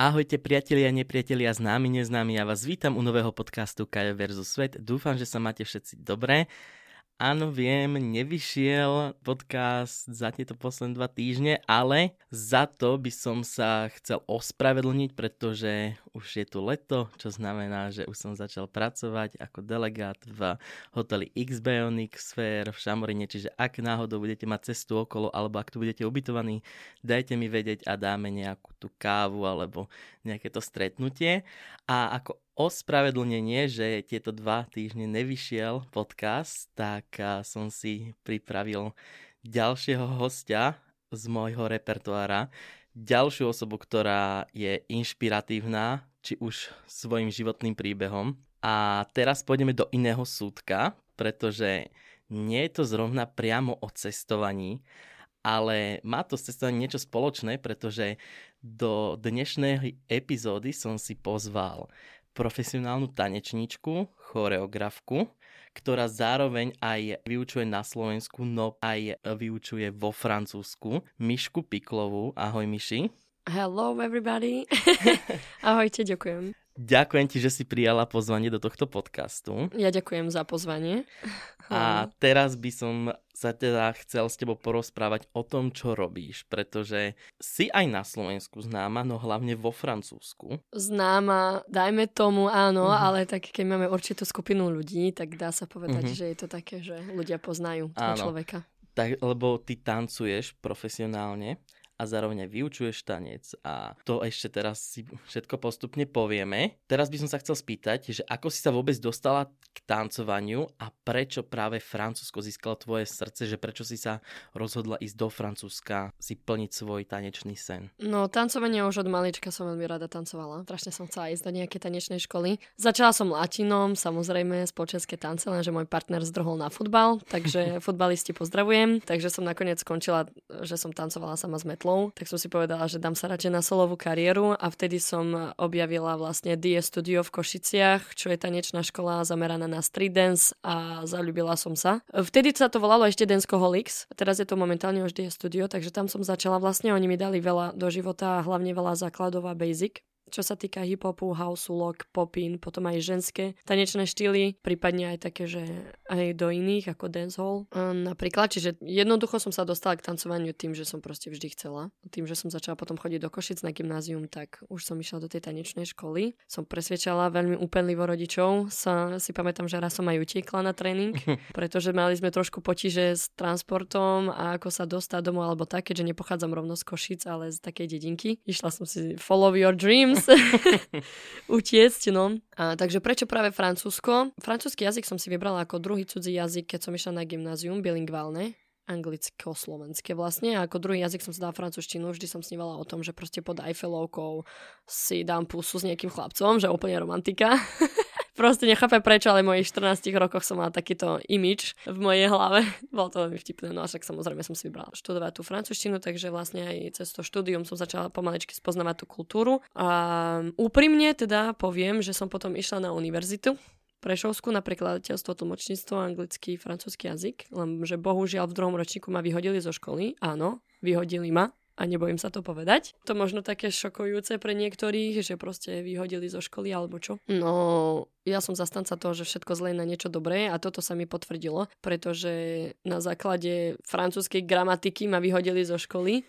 Ahojte priatelia, nepriatelia, známi, neznámi, ja vás vítam u nového podcastu Kaja versus Svet. Dúfam, že sa máte všetci dobré. Áno, viem, nevyšiel podcast za tieto posledné dva týždne, ale za to by som sa chcel ospravedlniť, pretože už je tu leto, čo znamená, že už som začal pracovať ako delegát v hoteli X Bionic Sphere v Šamorine, čiže ak náhodou budete mať cestu okolo, alebo ak tu budete ubytovaní, dajte mi vedieť a dáme nejakú tú kávu alebo nejaké to stretnutie. A ako ospravedlnenie, že tieto dva týždne nevyšiel podcast, tak som si pripravil ďalšieho hostia z môjho repertoára. Ďalšiu osobu, ktorá je inšpiratívna, či už svojim životným príbehom. A teraz pôjdeme do iného súdka, pretože nie je to zrovna priamo o cestovaní, ale má to s cestovaním niečo spoločné, pretože do dnešnej epizódy som si pozval profesionálnu tanečníčku, choreografku, ktorá zároveň aj vyučuje na Slovensku, no aj vyučuje vo Francúzsku. Mišku Piklovú. Ahoj Miši. Hello everybody. Ahojte, ďakujem. Ďakujem ti, že si prijala pozvanie do tohto podcastu. Ja ďakujem za pozvanie. A teraz by som sa teda chcel s tebou porozprávať o tom, čo robíš, pretože si aj na Slovensku známa, no hlavne vo Francúzsku. Známa, dajme tomu, áno, uh-huh. ale tak keď máme určitú skupinu ľudí, tak dá sa povedať, uh-huh. že je to také, že ľudia poznajú toho človeka. Tak, lebo ty tancuješ profesionálne a zároveň aj vyučuješ tanec a to ešte teraz si všetko postupne povieme. Teraz by som sa chcel spýtať, že ako si sa vôbec dostala k tancovaniu a prečo práve Francúzsko získalo tvoje srdce, že prečo si sa rozhodla ísť do Francúzska si plniť svoj tanečný sen? No, tancovanie už od malička som veľmi rada tancovala. Strašne som chcela ísť do nejakej tanečnej školy. Začala som latinom, samozrejme spoločenské tance, lenže môj partner zdrhol na futbal, takže futbalisti pozdravujem. Takže som nakoniec skončila, že som tancovala sama s metlou rokov, tak som si povedala, že dám sa radšej na solovú kariéru a vtedy som objavila vlastne Die Studio v Košiciach, čo je tanečná škola zameraná na street dance a zalúbila som sa. Vtedy sa to volalo ešte Danceaholics, teraz je to momentálne už Die Studio, takže tam som začala vlastne, oni mi dali veľa do života hlavne veľa základov a basic čo sa týka hip-hopu, houseu, lock, popin, potom aj ženské tanečné štýly, prípadne aj také, že aj do iných, ako dancehall napríklad. Čiže jednoducho som sa dostala k tancovaniu tým, že som proste vždy chcela. Tým, že som začala potom chodiť do Košic na gymnázium, tak už som išla do tej tanečnej školy. Som presvedčala veľmi úpenlivo rodičov. Sa, si pamätám, že raz som aj utiekla na tréning, pretože mali sme trošku potíže s transportom a ako sa dostať domov alebo tak, keďže nepochádzam rovno z Košic, ale z takej dedinky. Išla som si follow your dreams utiecť, no. A, takže prečo práve Francúzsko? Francúzsky jazyk som si vybrala ako druhý cudzí jazyk, keď som išla na gymnázium, bilingválne anglicko-slovenské vlastne. A ako druhý jazyk som si dala francúzštinu, vždy som snívala o tom, že proste pod Eiffelovkou si dám pusu s nejakým chlapcom, že úplne romantika. proste nechápem prečo, ale v mojich 14 rokoch som mala takýto imič v mojej hlave. Bolo to veľmi vtipné, no a však samozrejme som si vybrala študovať tú francúzštinu, takže vlastne aj cez to štúdium som začala pomaličky spoznávať tú kultúru. A úprimne teda poviem, že som potom išla na univerzitu, Prešovsku na prekladateľstvo, tlmočníctvo, anglický, francúzsky jazyk, lenže bohužiaľ v druhom ročníku ma vyhodili zo školy. Áno, vyhodili ma a nebojím sa to povedať. To možno také šokujúce pre niektorých, že proste vyhodili zo školy alebo čo. No, ja som zastanca toho, že všetko zlé na niečo dobré a toto sa mi potvrdilo, pretože na základe francúzskej gramatiky ma vyhodili zo školy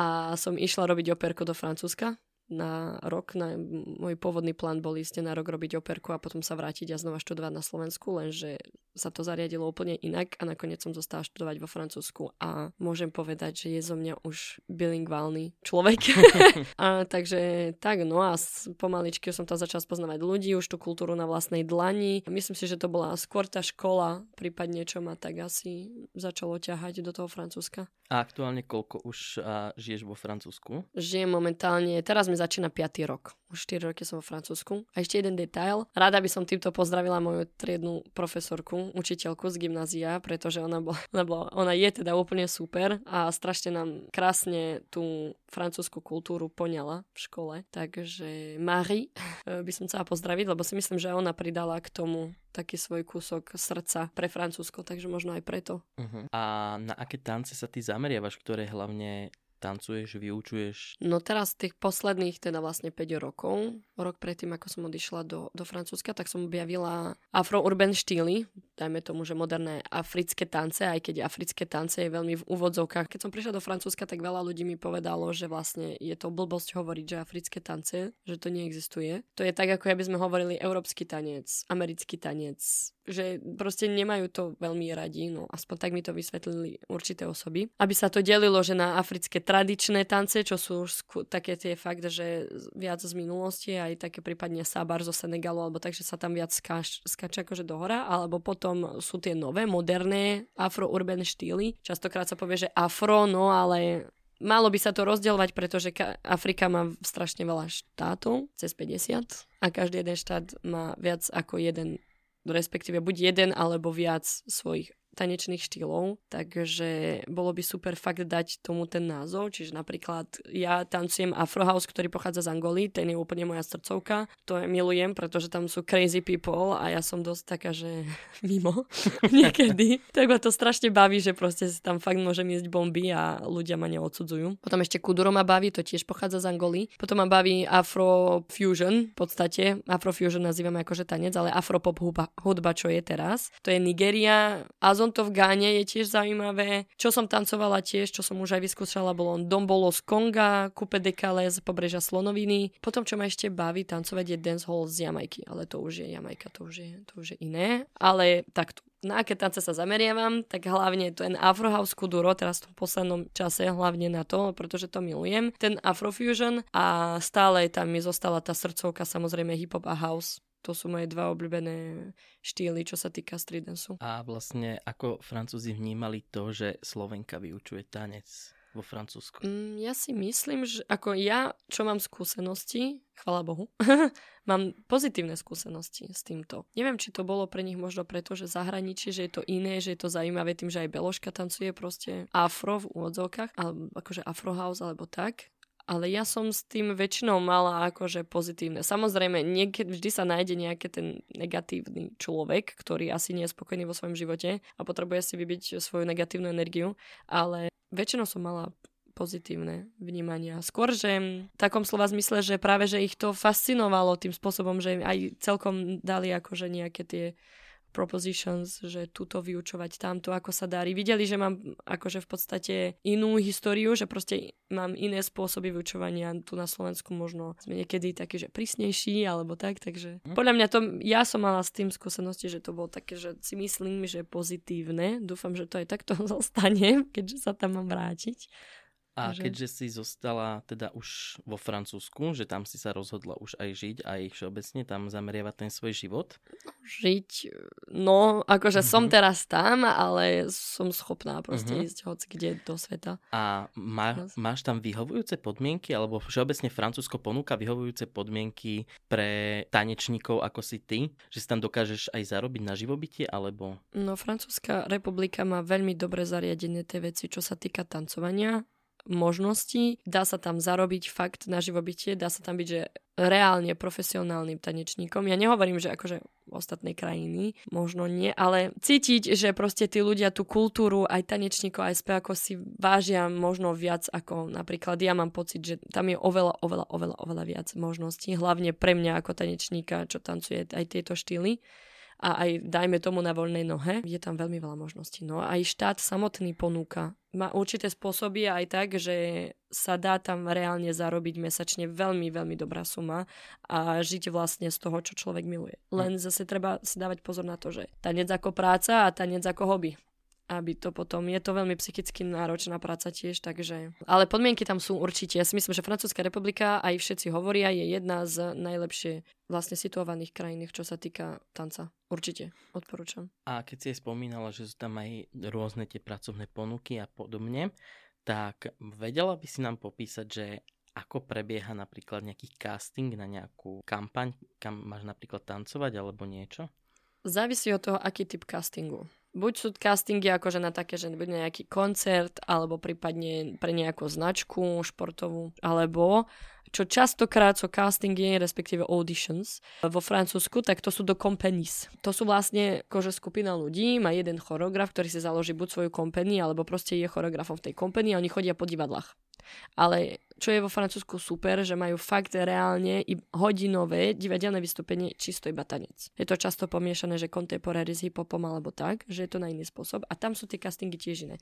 a som išla robiť operku do Francúzska na rok. Na, môj pôvodný plán bol ísť na rok robiť operku a potom sa vrátiť a znova študovať na Slovensku, lenže sa to zariadilo úplne inak a nakoniec som zostala študovať vo Francúzsku a môžem povedať, že je zo mňa už bilingválny človek. a, takže tak, no a pomaličky som tam začala spoznávať ľudí, už tú kultúru na vlastnej dlani. Myslím si, že to bola skôr tá škola, prípadne čo ma tak asi začalo ťahať do toho Francúzska. A aktuálne koľko už a, žiješ vo Francúzsku? Žijem momentálne, teraz mi začína 5. rok. Už 4 roky som vo Francúzsku. A ešte jeden detail. Rada by som týmto pozdravila moju triednu profesorku, učiteľku z gymnázia, pretože ona, bola, ona, ona je teda úplne super a strašne nám krásne tú francúzsku kultúru poňala v škole. Takže Marie by som chcela pozdraviť, lebo si myslím, že ona pridala k tomu taký svoj kúsok srdca pre Francúzsko, takže možno aj preto. Uh-huh. A na aké tance sa ty zameriavaš, ktoré hlavne tancuješ, vyučuješ? No teraz tých posledných teda vlastne 5 rokov, rok predtým, ako som odišla do, do Francúzska, tak som objavila afro-urban štýly, dajme tomu, že moderné africké tance, aj keď africké tance je veľmi v úvodzovkách. Keď som prišla do Francúzska, tak veľa ľudí mi povedalo, že vlastne je to blbosť hovoriť, že africké tance, že to neexistuje. To je tak, ako by sme hovorili európsky tanec, americký tanec, že proste nemajú to veľmi radi, no aspoň tak mi to vysvetlili určité osoby. Aby sa to delilo, že na africké tradičné tance, čo sú už skú, také tie fakt, že viac z minulosti, aj také prípadne Sabar zo Senegalu, alebo takže sa tam viac skáč, skáče akože do hora, alebo potom sú tie nové, moderné afro-urban štýly. Častokrát sa povie, že afro, no ale Malo by sa to rozdielovať, pretože Afrika má strašne veľa štátov, cez 50, a každý jeden štát má viac ako jeden respektíve buď jeden alebo viac svojich tanečných štýlov, takže bolo by super fakt dať tomu ten názov, čiže napríklad ja tancujem Afro House, ktorý pochádza z Angoly, ten je úplne moja srdcovka, to je milujem, pretože tam sú crazy people a ja som dosť taká, že mimo niekedy, tak ma to strašne baví, že proste tam fakt môžem jesť bomby a ľudia ma neodsudzujú. Potom ešte Kuduro ma baví, to tiež pochádza z Angoly. Potom ma baví Afro Fusion, v podstate Afro Fusion nazývame akože tanec, ale Afropop hudba, hudba, čo je teraz. To je Nigeria, Azon to v Gáne je tiež zaujímavé. Čo som tancovala tiež, čo som už aj vyskúšala, bolo Dombolo z Konga, Coupe de Calais z pobrežia Slonoviny. Potom, čo ma ešte baví tancovať, je dancehall z Jamajky, ale to už je Jamajka, to už je, to už je iné. Ale takto, na aké tance sa zameriavam, tak hlavne ten Afrohouse Kuduro, teraz v tom poslednom čase hlavne na to, pretože to milujem, ten Afrofusion a stále tam mi zostala tá srdcovka, samozrejme hip-hop a house to sú moje dva obľúbené štýly, čo sa týka street dance. A vlastne ako Francúzi vnímali to, že Slovenka vyučuje tanec vo Francúzsku? Mm, ja si myslím, že ako ja, čo mám skúsenosti, chvala Bohu, mám pozitívne skúsenosti s týmto. Neviem, či to bolo pre nich možno preto, že zahraničí, že je to iné, že je to zaujímavé tým, že aj Beloška tancuje proste afro v úvodzovkách, alebo akože afro house alebo tak ale ja som s tým väčšinou mala akože pozitívne. Samozrejme, niekedy vždy sa nájde nejaký ten negatívny človek, ktorý asi nie je spokojný vo svojom živote a potrebuje si vybiť svoju negatívnu energiu, ale väčšinou som mala pozitívne vnímania. Skôr, že v takom slova zmysle, že práve, že ich to fascinovalo tým spôsobom, že aj celkom dali akože nejaké tie propositions, že túto vyučovať tamto, ako sa darí. Videli, že mám akože v podstate inú históriu, že proste mám iné spôsoby vyučovania. Tu na Slovensku možno sme niekedy takí, že prísnejší alebo tak, takže hm. podľa mňa to, ja som mala s tým skúsenosti, že to bolo také, že si myslím, že pozitívne. Dúfam, že to aj takto zostane, keďže sa tam mám vrátiť. A že... keďže si zostala teda už vo Francúzsku, že tam si sa rozhodla už aj žiť, aj všeobecne tam zameriavať ten svoj život? Žiť, no akože mm-hmm. som mhm. teraz tam, ale som schopná proste mm-hmm. ísť hoci kde do sveta. A má, máš tam vyhovujúce podmienky, alebo všeobecne Francúzsko ponúka vyhovujúce podmienky pre tanečníkov ako si ty? Že si tam dokážeš aj zarobiť na živobytie, alebo? No Francúzska republika má veľmi dobre zariadené tie veci, čo sa týka tancovania možností. Dá sa tam zarobiť fakt na živobytie, dá sa tam byť, že reálne profesionálnym tanečníkom. Ja nehovorím, že akože ostatnej krajiny, možno nie, ale cítiť, že proste tí ľudia tú kultúru aj tanečníkov, aj spevákov si vážia možno viac ako napríklad ja mám pocit, že tam je oveľa, oveľa, oveľa, oveľa viac možností, hlavne pre mňa ako tanečníka, čo tancuje aj tieto štýly a aj dajme tomu na voľnej nohe, je tam veľmi veľa možností. No a aj štát samotný ponúka. Má určité spôsoby aj tak, že sa dá tam reálne zarobiť mesačne veľmi, veľmi dobrá suma a žiť vlastne z toho, čo človek miluje. Len zase treba si dávať pozor na to, že tanec ako práca a tanec ako hobby aby to potom, je to veľmi psychicky náročná práca tiež, takže, ale podmienky tam sú určite. Ja si myslím, že Francúzska republika, aj všetci hovoria, je jedna z najlepšie vlastne situovaných krajín, čo sa týka tanca. Určite, odporúčam. A keď si aj spomínala, že sú tam aj rôzne tie pracovné ponuky a podobne, tak vedela by si nám popísať, že ako prebieha napríklad nejaký casting na nejakú kampaň, kam máš napríklad tancovať alebo niečo? Závisí od toho, aký typ castingu. Buď sú castingy akože na také, že bude nejaký koncert, alebo prípadne pre nejakú značku športovú, alebo čo častokrát sú castingy, respektíve auditions vo Francúzsku, tak to sú do companies. To sú vlastne akože skupina ľudí, má jeden choreograf, ktorý si založí buď svoju company, alebo proste je choreografom v tej company a oni chodia po divadlách. Ale čo je vo Francúzsku super, že majú fakt reálne i hodinové divadelné vystúpenie čisto iba tanec. Je to často pomiešané, že contemporary s hip-hopom alebo tak, že je to na iný spôsob a tam sú tie castingy tiež iné.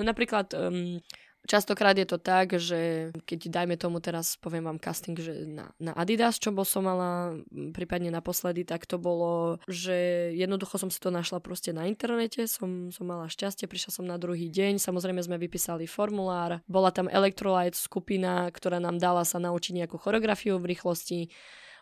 No napríklad um, Častokrát je to tak, že keď dajme tomu teraz, poviem vám casting, že na, na Adidas, čo bol som mala prípadne naposledy, tak to bolo, že jednoducho som si to našla proste na internete, som, som mala šťastie, prišla som na druhý deň, samozrejme sme vypísali formulár, bola tam Electrolyte skupina, ktorá nám dala sa naučiť nejakú choreografiu v rýchlosti,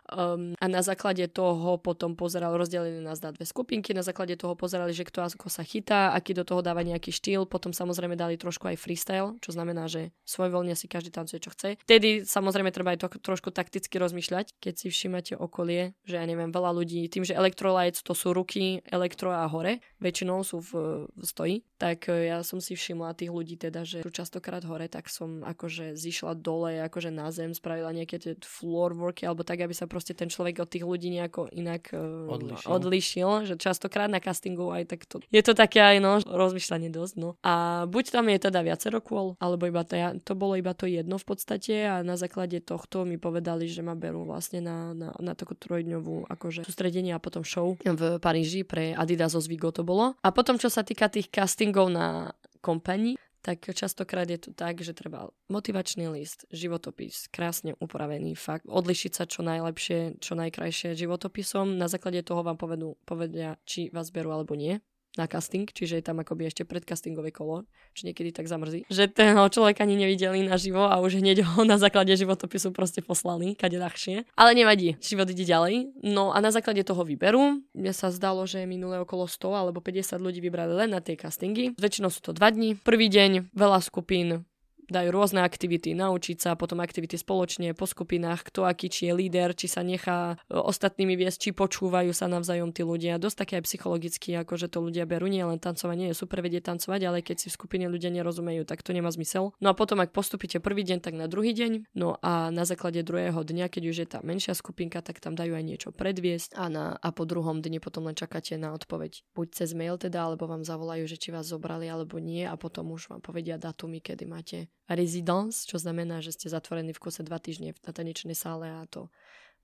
Um, a na základe toho potom pozeral, rozdelili nás na dve skupinky, na základe toho pozerali, že kto ako sa chytá, aký do toho dáva nejaký štýl, potom samozrejme dali trošku aj freestyle, čo znamená, že svojvoľne si každý tancuje, čo chce. Vtedy samozrejme treba aj to, trošku takticky rozmýšľať, keď si všímate okolie, že ja neviem, veľa ľudí, tým, že electrolytes to sú ruky, elektro a hore, väčšinou sú v, v stoji, tak e, ja som si všimla tých ľudí teda, že častokrát hore, tak som akože zišla dole, akože na zem, spravila nejaké tie floor worky, alebo tak, aby sa proste ten človek od tých ľudí nejako inak uh, odlišil. odlišil, že častokrát na castingu aj tak to, je to také aj no, rozmýšľanie dosť, no. A buď tam je teda viacero kôl, alebo iba to, to bolo iba to jedno v podstate a na základe tohto mi povedali, že ma berú vlastne na, na, na takú trojdňovú akože sústredenie a potom show v Paríži pre Adidas Osvigo to bolo. A potom, čo sa týka tých castingov na kompanii, tak častokrát je to tak, že treba motivačný list, životopis, krásne upravený, fakt, odlišiť sa čo najlepšie, čo najkrajšie životopisom. Na základe toho vám povedú, povedia, či vás berú alebo nie na casting, čiže je tam akoby ešte predcastingové kolo, čo niekedy tak zamrzí, že ten človek ani nevideli naživo a už hneď ho na základe životopisu proste poslali, kade ľahšie. Ale nevadí, život ide ďalej. No a na základe toho výberu, mne sa zdalo, že minulé okolo 100 alebo 50 ľudí vybrali len na tie castingy. Väčšinou sú to dva dní. Prvý deň veľa skupín, dajú rôzne aktivity, naučiť sa, potom aktivity spoločne, po skupinách, kto aký, či je líder, či sa nechá e, ostatnými viesť, či počúvajú sa navzájom tí ľudia. Dosť také aj psychologicky, ako že to ľudia berú, nie len tancovanie je super vedieť tancovať, ale keď si v skupine ľudia nerozumejú, tak to nemá zmysel. No a potom, ak postupíte prvý deň, tak na druhý deň, no a na základe druhého dňa, keď už je tá menšia skupinka, tak tam dajú aj niečo predviesť a, na, a po druhom dni potom len čakáte na odpoveď. Buď cez mail teda, alebo vám zavolajú, že či vás zobrali alebo nie a potom už vám povedia datumy, kedy máte residence, čo znamená, že ste zatvorení v kuse dva týždne na tanečnej sále a to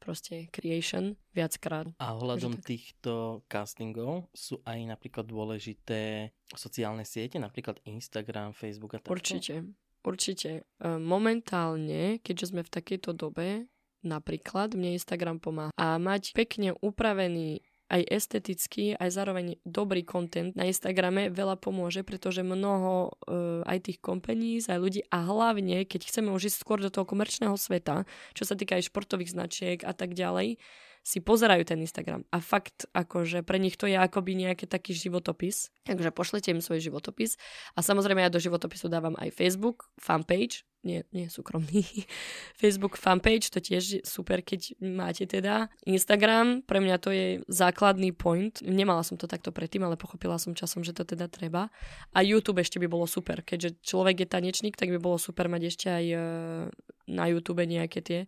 proste creation viackrát. A ohľadom tak... týchto castingov sú aj napríklad dôležité sociálne siete, napríklad Instagram, Facebook a tak? Určite, určite. E, momentálne, keďže sme v takejto dobe, napríklad mne Instagram pomáha. A mať pekne upravený aj estetický, aj zároveň dobrý content na Instagrame veľa pomôže, pretože mnoho uh, aj tých kompanís, aj ľudí a hlavne, keď chceme už ísť skôr do toho komerčného sveta, čo sa týka aj športových značiek a tak ďalej, si pozerajú ten Instagram. A fakt, akože pre nich to je akoby nejaký taký životopis. Takže pošlete im svoj životopis. A samozrejme ja do životopisu dávam aj Facebook, fanpage, nie, nie súkromný. Facebook fanpage, to tiež super, keď máte teda. Instagram, pre mňa to je základný point. Nemala som to takto predtým, ale pochopila som časom, že to teda treba. A YouTube ešte by bolo super, keďže človek je tanečník, tak by bolo super mať ešte aj e, na YouTube nejaké tie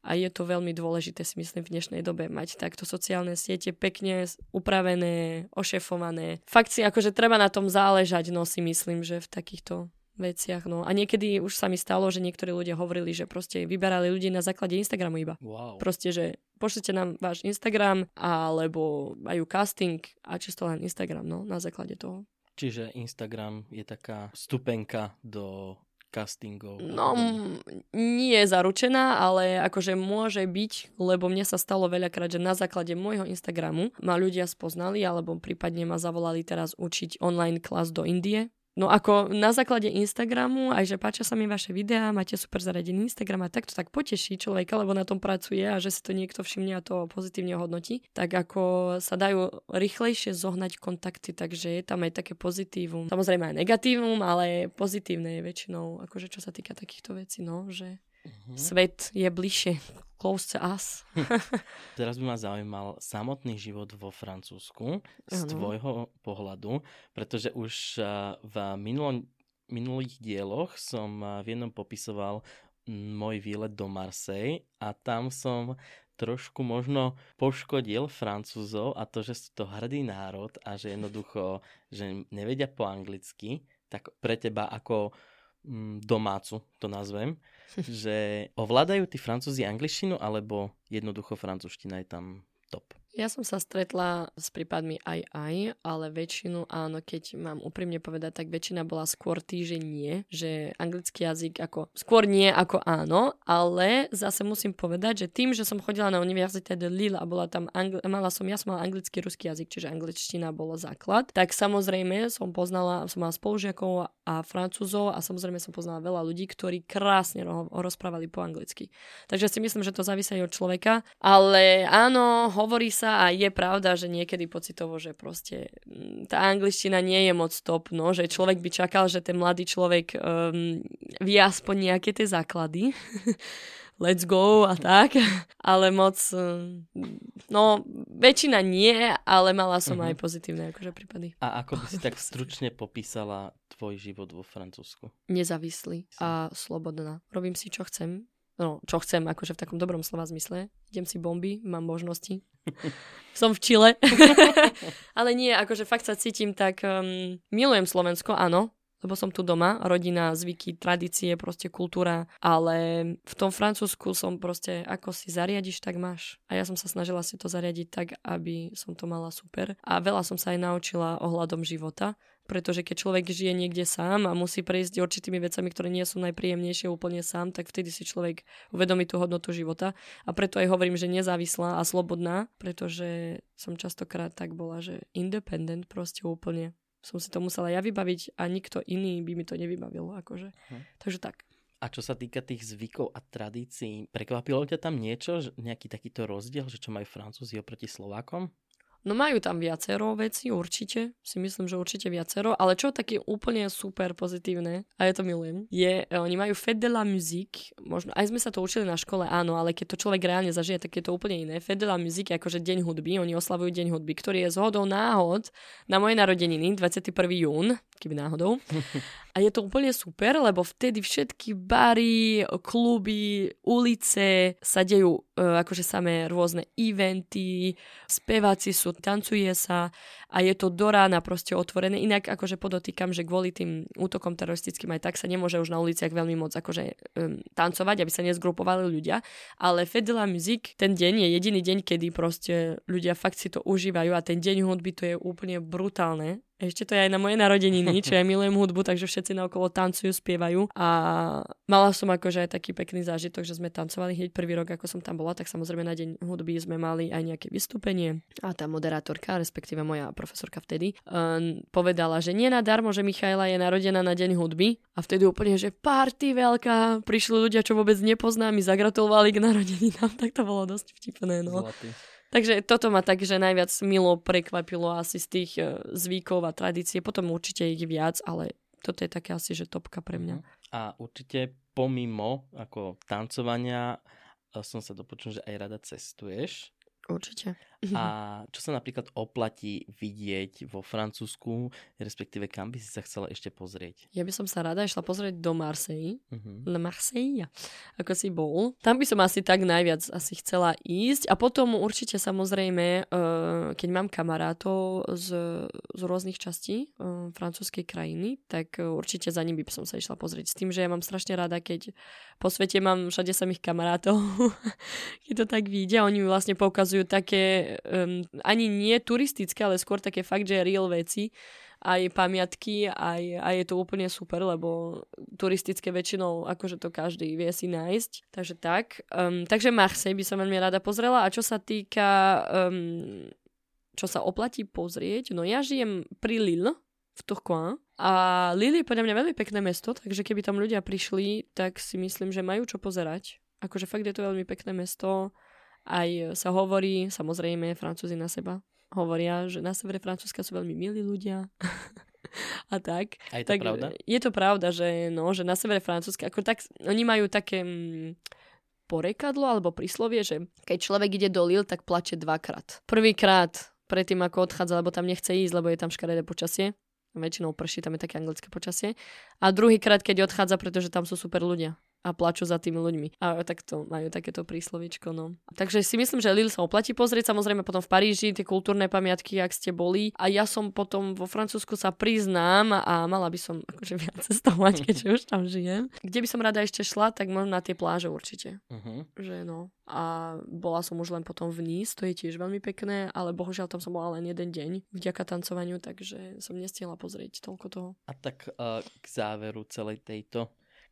a je to veľmi dôležité si myslím v dnešnej dobe mať takto sociálne siete pekne upravené, ošefované. Fakt si akože treba na tom záležať, no si myslím, že v takýchto veciach. No. A niekedy už sa mi stalo, že niektorí ľudia hovorili, že proste vyberali ľudí na základe Instagramu iba. Wow. Proste, že pošlite nám váš Instagram alebo majú casting a čisto len Instagram, no, na základe toho. Čiže Instagram je taká stupenka do castingov? No, nie je zaručená, ale akože môže byť, lebo mne sa stalo veľakrát, že na základe môjho Instagramu ma ľudia spoznali, alebo prípadne ma zavolali teraz učiť online klas do Indie, No ako na základe Instagramu, aj že páčia sa mi vaše videá, máte super zaradený Instagram a tak to tak poteší človeka, lebo na tom pracuje a že si to niekto všimne a to pozitívne hodnotí, tak ako sa dajú rýchlejšie zohnať kontakty, takže je tam aj také pozitívum. Samozrejme aj negatívum, ale pozitívne je väčšinou, akože čo sa týka takýchto vecí, no, že Uh-huh. Svet je bližšie, close to us. Teraz by ma zaujímal samotný život vo Francúzsku z ano. tvojho pohľadu, pretože už v minulom, minulých dieloch som v jednom popisoval môj výlet do Marseille a tam som trošku možno poškodil Francúzov a to, že sú to hrdý národ a že jednoducho, že nevedia po anglicky, tak pre teba ako mm, domácu to nazvem, že ovládajú tí Francúzi angličtinu alebo jednoducho francúzština je tam top? Ja som sa stretla s prípadmi aj aj, ale väčšinu áno, keď mám úprimne povedať, tak väčšina bola skôr tý, že nie, že anglický jazyk ako skôr nie ako áno, ale zase musím povedať, že tým, že som chodila na univerzite de Lille a bola tam angl- mala som, ja som mala anglický ruský jazyk, čiže angličtina bolo základ, tak samozrejme som poznala, som mala spolužiakov a francúzov a samozrejme som poznala veľa ľudí, ktorí krásne rozprávali po anglicky. Takže si myslím, že to závisí aj od človeka, ale áno, hovorí sa a je pravda, že niekedy pocitovo, že proste mm, tá angličtina nie je moc top, no, že človek by čakal, že ten mladý človek um, vie aspoň nejaké tie základy. Let's go a tak, ale moc, um, no väčšina nie, ale mala som uh-huh. aj pozitívne akože prípady. A ako by si tak stručne popísala tvoj život vo Francúzsku? Nezávislý a slobodná. Robím si, čo chcem no, čo chcem, akože v takom dobrom slova zmysle. Idem si bomby, mám možnosti. Som v Čile. Ale nie, akože fakt sa cítim tak... Um, milujem Slovensko, áno, lebo som tu doma, rodina, zvyky, tradície, proste kultúra, ale v tom Francúzsku som proste, ako si zariadiš, tak máš. A ja som sa snažila si to zariadiť tak, aby som to mala super. A veľa som sa aj naučila ohľadom života, pretože keď človek žije niekde sám a musí prejsť určitými vecami, ktoré nie sú najpríjemnejšie úplne sám, tak vtedy si človek uvedomí tú hodnotu života. A preto aj hovorím, že nezávislá a slobodná, pretože som častokrát tak bola, že independent proste úplne. Som si to musela ja vybaviť a nikto iný by mi to nevybavil. Akože. Hm. Takže tak. A čo sa týka tých zvykov a tradícií, prekvapilo ťa tam niečo, nejaký takýto rozdiel, že čo majú Francúzi oproti Slovákom? No majú tam viacero veci, určite. Si myslím, že určite viacero. Ale čo také úplne super pozitívne, a ja to milujem, je, e, oni majú Fête de la musique. Možno, aj sme sa to učili na škole, áno, ale keď to človek reálne zažije, tak je to úplne iné. Fête de la musique je akože deň hudby, oni oslavujú deň hudby, ktorý je zhodou náhod na moje narodeniny, 21. jún, keby náhodou. A je to úplne super, lebo vtedy všetky bary, kluby, ulice sa dejú uh, akože samé rôzne eventy, speváci sú, tancuje sa a je to do rána proste otvorené. Inak akože podotýkam, že kvôli tým útokom teroristickým aj tak sa nemôže už na uliciach veľmi moc akože um, tancovať, aby sa nezgrupovali ľudia. Ale Fedela Music, ten deň je jediný deň, kedy proste ľudia fakt si to užívajú a ten deň hudby to je úplne brutálne ešte to je aj na moje narodeniny, čo ja milujem hudbu, takže všetci naokolo tancujú, spievajú. A mala som akože aj taký pekný zážitok, že sme tancovali hneď prvý rok, ako som tam bola, tak samozrejme na deň hudby sme mali aj nejaké vystúpenie. A tá moderátorka, respektíve moja profesorka vtedy, um, povedala, že nie nadarmo, že Michaela je narodená na deň hudby. A vtedy úplne, že party veľká, prišli ľudia, čo vôbec nepoznám, mi zagratulovali k narodeninám, tak to bolo dosť vtipné. No. Zlatý. Takže toto ma tak, že najviac milo prekvapilo asi z tých e, zvykov a tradície. Potom určite ich viac, ale toto je také asi, že topka pre mňa. A určite pomimo ako tancovania e, som sa dopočul, že aj rada cestuješ. Určite. A čo sa napríklad oplatí vidieť vo Francúzsku, respektíve kam by si sa chcela ešte pozrieť? Ja by som sa rada išla pozrieť do Marseille. Uh-huh. Le Marseille, ako si bol. Tam by som asi tak najviac asi chcela ísť. A potom určite samozrejme, uh, keď mám kamarátov z, z rôznych častí uh, francúzskej krajiny, tak určite za nimi by som sa išla pozrieť. S tým, že ja mám strašne rada, keď po svete mám všade samých kamarátov, keď to tak vidia. Oni mi vlastne poukazujú také um, ani nie turistické, ale skôr také fakt, že real veci aj pamiatky, aj, aj je to úplne super, lebo turistické väčšinou akože to každý vie si nájsť. Takže tak. Um, takže Marseille by som veľmi rada pozrela. A čo sa týka, um, čo sa oplatí pozrieť, no ja žijem pri Lille, v Tourcoing. A Lille je podľa mňa veľmi pekné mesto, takže keby tam ľudia prišli, tak si myslím, že majú čo pozerať. Akože fakt je to veľmi pekné mesto. Aj sa hovorí, samozrejme, Francúzi na seba hovoria, že na severe Francúzska sú veľmi milí ľudia. a tak. A je to tak pravda? Je to pravda, že, no, že na severe Francúzska, ako tak, oni majú také mm, porekadlo alebo príslovie, že keď človek ide do Lille, tak plače dvakrát. Prvýkrát predtým, ako odchádza, lebo tam nechce ísť, lebo je tam škaredé počasie. Väčšinou prší, tam je také anglické počasie. A druhýkrát, keď odchádza, pretože tam sú super ľudia a plačú za tými ľuďmi. A takto majú takéto príslovičko, no. Takže si myslím, že Lille sa oplatí pozrieť, samozrejme potom v Paríži, tie kultúrne pamiatky, ak ste boli. A ja som potom vo Francúzsku sa priznám a mala by som akože viac cestovať, keďže už tam žijem. Kde by som rada ešte šla, tak možno na tie pláže určite. Uh-huh. Že no. A bola som už len potom v Nice, to je tiež veľmi pekné, ale bohužiaľ tam som bola len jeden deň vďaka tancovaniu, takže som nestihla pozrieť toľko toho. A tak uh, k záveru celej tejto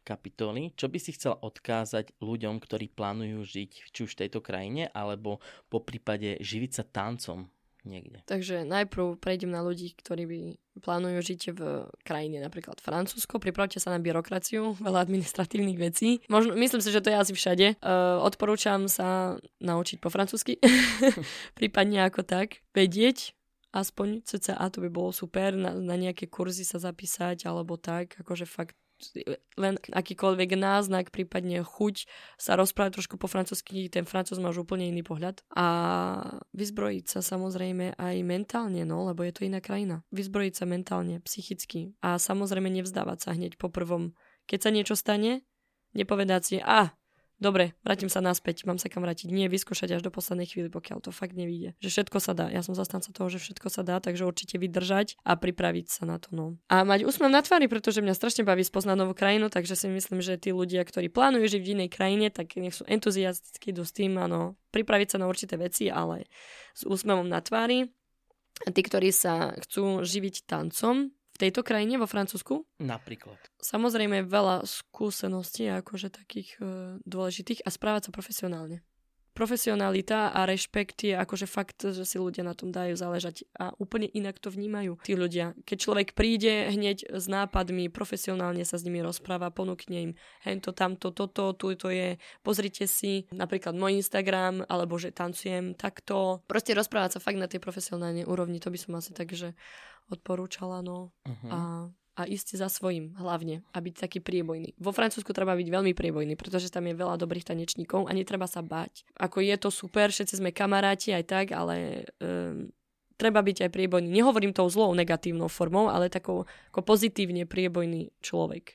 kapitoly. Čo by si chcela odkázať ľuďom, ktorí plánujú žiť či už v tejto krajine, alebo po prípade živiť sa tancom niekde? Takže najprv prejdem na ľudí, ktorí by plánujú žiť v krajine napríklad Francúzsko. Pripravte sa na byrokraciu, veľa administratívnych vecí. Možno, myslím si, že to je asi všade. Uh, odporúčam sa naučiť po francúzsky, prípadne ako tak, vedieť aspoň CCA, to by bolo super, na, na nejaké kurzy sa zapísať alebo tak, akože fakt len akýkoľvek náznak, prípadne chuť sa rozprávať trošku po francúzsky, ten francúz má už úplne iný pohľad. A vyzbrojiť sa samozrejme aj mentálne, no, lebo je to iná krajina. Vyzbrojiť sa mentálne, psychicky. A samozrejme nevzdávať sa hneď po prvom. Keď sa niečo stane, nepovedať si, a ah, dobre, vrátim sa naspäť, mám sa kam vrátiť. Nie vyskúšať až do poslednej chvíli, pokiaľ to fakt nevíde. Že všetko sa dá. Ja som zastanca toho, že všetko sa dá, takže určite vydržať a pripraviť sa na to. No. A mať úsmev na tvári, pretože mňa strašne baví spoznať novú krajinu, takže si myslím, že tí ľudia, ktorí plánujú žiť v inej krajine, tak nech sú entuziastickí do tým, áno, pripraviť sa na určité veci, ale s úsmevom na tvári. A tí, ktorí sa chcú živiť tancom, tejto krajine, vo Francúzsku? Napríklad. Samozrejme veľa skúseností akože takých e, dôležitých a správať sa profesionálne. Profesionalita a rešpekt je akože fakt, že si ľudia na tom dajú záležať a úplne inak to vnímajú tí ľudia. Keď človek príde hneď s nápadmi, profesionálne sa s nimi rozpráva, ponúkne im hento, tamto, toto, tu to je, pozrite si napríklad môj Instagram, alebo že tancujem takto. Proste rozprávať sa fakt na tej profesionálnej úrovni, to by som asi tak, že odporúčala, no. Uh-huh. A, a ísť za svojím hlavne a byť taký priebojný. Vo Francúzsku treba byť veľmi priebojný, pretože tam je veľa dobrých tanečníkov a netreba sa báť. Ako je to super, všetci sme kamaráti aj tak, ale um, treba byť aj priebojný. Nehovorím tou zlou negatívnou formou, ale takou ako pozitívne priebojný človek.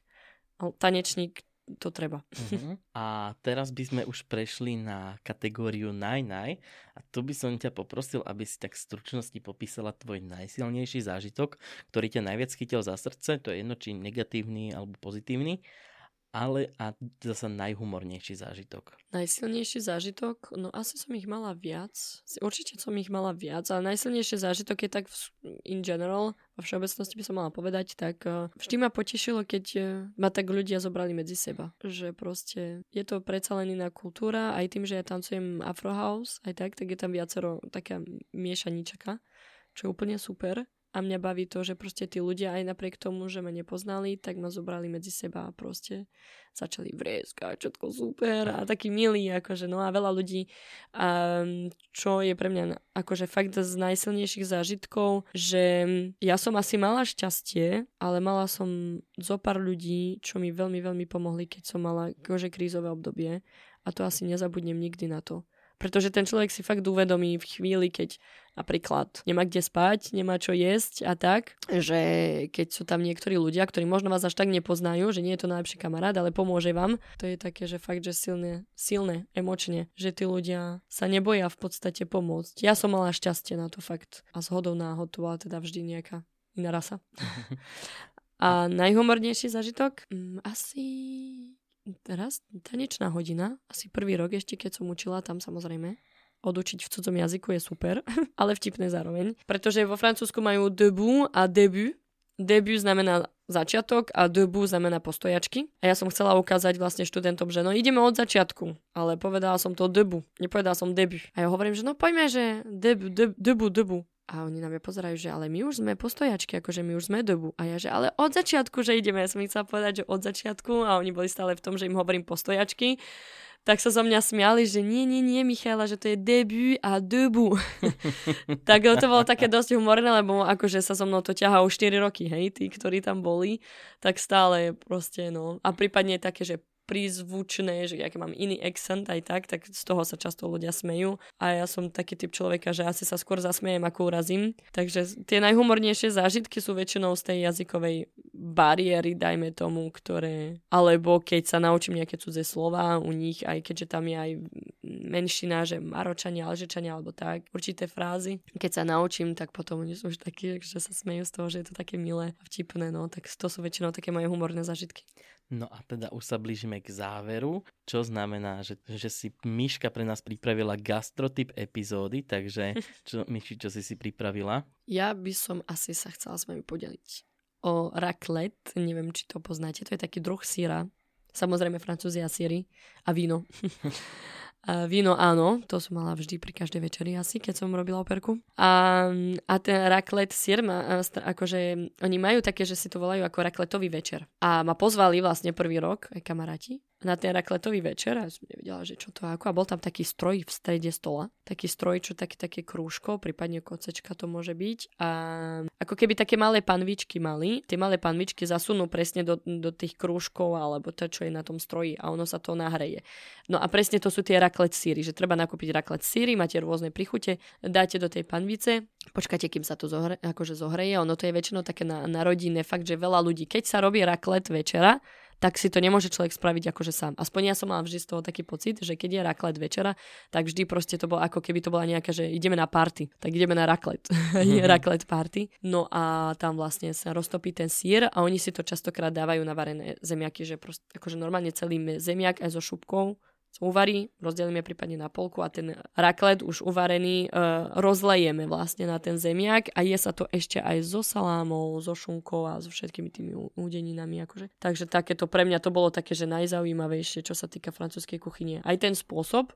Tanečník to treba. Uh-huh. A teraz by sme už prešli na kategóriu naj-naj a tu by som ťa poprosil, aby si tak v stručnosti popísala tvoj najsilnejší zážitok, ktorý ťa najviac chytil za srdce, to je jedno či negatívny alebo pozitívny ale a zase najhumornejší zážitok. Najsilnejší zážitok? No asi som ich mala viac. Určite som ich mala viac, ale najsilnejší zážitok je tak in general, vo všeobecnosti by som mala povedať, tak eh, vždy ma potešilo, keď eh, ma tak ľudia zobrali medzi seba. Že proste je to predsa len iná kultúra, aj tým, že ja tancujem Afro House, aj tak, tak je tam viacero taká miešaničaka, čo je úplne super. A mňa baví to, že proste tí ľudia aj napriek tomu, že ma nepoznali, tak ma zobrali medzi seba a proste začali vrieskať, všetko super a taký milý, akože no a veľa ľudí, a čo je pre mňa akože fakt z najsilnejších zážitkov, že ja som asi mala šťastie, ale mala som zo pár ľudí, čo mi veľmi, veľmi pomohli, keď som mala akože krízové obdobie a to asi nezabudnem nikdy na to. Pretože ten človek si fakt uvedomí v chvíli, keď napríklad nemá kde spať, nemá čo jesť a tak, že keď sú tam niektorí ľudia, ktorí možno vás až tak nepoznajú, že nie je to najlepší kamarát, ale pomôže vám, to je také, že fakt, že silné, silné emočne, že tí ľudia sa neboja v podstate pomôcť. Ja som mala šťastie na to fakt a zhodou náhod to bola teda vždy nejaká iná rasa. A najhumornejší zažitok? Mm, asi teraz tanečná hodina, asi prvý rok ešte, keď som učila tam samozrejme. Odučiť v cudzom jazyku je super, ale vtipné zároveň. Pretože vo Francúzsku majú debout a début. Début znamená začiatok a debout znamená postojačky. A ja som chcela ukázať vlastne študentom, že no ideme od začiatku. Ale povedala som to debout, nepovedala som debut. A ja hovorím, že no poďme, že debout, debout, debout. A oni na mňa pozerajú, že ale my už sme postojačky, akože my už sme dobu. A ja, že ale od začiatku, že ideme. Ja som ich chcela povedať, že od začiatku a oni boli stále v tom, že im hovorím postojačky. Tak sa zo mňa smiali, že nie, nie, nie, Michala, že to je debut a debu. tak to bolo také dosť humorné, lebo akože sa so mnou to ťahá už 4 roky, hej, tí, ktorí tam boli, tak stále proste, no. A prípadne také, že prízvučné, že aký mám iný accent aj tak, tak z toho sa často ľudia smejú. A ja som taký typ človeka, že asi sa skôr zasmejem, ako urazím. Takže tie najhumornejšie zážitky sú väčšinou z tej jazykovej bariéry, dajme tomu, ktoré... Alebo keď sa naučím nejaké cudzie slova u nich, aj keďže tam je aj menšina, že maročania, alžečania alebo tak, určité frázy. Keď sa naučím, tak potom oni sú už takí, že sa smejú z toho, že je to také milé a vtipné, no. Tak to sú väčšinou také moje humorné zážitky. No a teda už sa blížime k záveru, čo znamená, že, že si Miška pre nás pripravila gastrotyp epizódy, takže čo, Miši, čo si si pripravila? Ja by som asi sa chcela s vami podeliť o raclette, neviem, či to poznáte, to je taký druh síra, samozrejme francúzi a síry a víno. Víno áno, to som mala vždy pri každej večeri asi, keď som robila operku. A, a ten raclette sír ma, akože oni majú také, že si to volajú ako rakletový večer. A ma pozvali vlastne prvý rok aj kamaráti na ten rakletový večer a som nevedela, že čo to ako. A bol tam taký stroj v strede stola. Taký stroj, čo také, také krúžko, prípadne kocečka to môže byť. A ako keby také malé panvičky mali. Tie malé panvičky zasunú presne do, do tých krúžkov alebo to, čo je na tom stroji a ono sa to nahreje. No a presne to sú tie raklet síry, že treba nakúpiť raklet síry, máte rôzne prichute, dáte do tej panvice, počkáte, kým sa to zohre, akože zohreje. Ono to je väčšinou také na, na rodinné, fakt, že veľa ľudí, keď sa robí raklet večera, tak si to nemôže človek spraviť akože sám. Aspoň ja som mala vždy z toho taký pocit, že keď je raklet večera, tak vždy proste to bolo ako keby to bola nejaká, že ideme na party, tak ideme na raklet. mm-hmm. raklet party. No a tam vlastne sa roztopí ten sír a oni si to častokrát dávajú na varené zemiaky, že proste, akože normálne celý zemiak aj so šupkou uvarí, rozdelíme prípadne na polku a ten raklet už uvarený e, rozlejeme vlastne na ten zemiak a je sa to ešte aj so salámou, so šunkou a so všetkými tými údeninami. Akože. Takže takéto pre mňa to bolo také, že najzaujímavejšie, čo sa týka francúzskej kuchyne. Aj ten spôsob,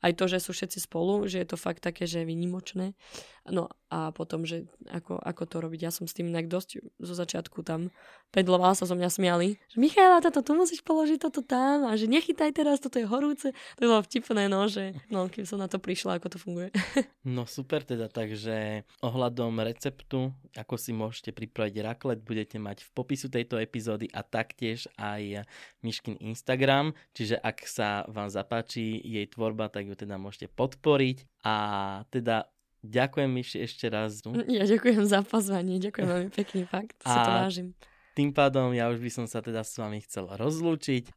aj to, že sú všetci spolu, že je to fakt také, že vynimočné. No a potom, že ako, ako to robiť. Ja som s tým inak dosť zo začiatku tam pedlovala sa zo mňa smiali, že Michaela, toto tu musíš položiť, toto tam a že nechytaj teraz, toto je horúce. To bolo vtipné, no, že no, keď som na to prišla, ako to funguje. no super teda, takže ohľadom receptu, ako si môžete pripraviť raklet, budete mať v popisu tejto epizódy a taktiež aj Miškin Instagram, čiže ak sa vám zapáči jej tvorba, tak ju teda môžete podporiť a teda Ďakujem Miši ešte raz. Ja ďakujem za pozvanie, ďakujem veľmi pekný fakt, a si to vážim. Tým pádom ja už by som sa teda s vami chcel rozlúčiť.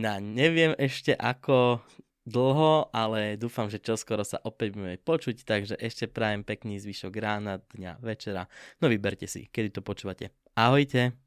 Na neviem ešte ako dlho, ale dúfam, že čoskoro sa opäť budeme počuť, takže ešte prajem pekný zvyšok rána, dňa, večera. No vyberte si, kedy to počúvate. Ahojte.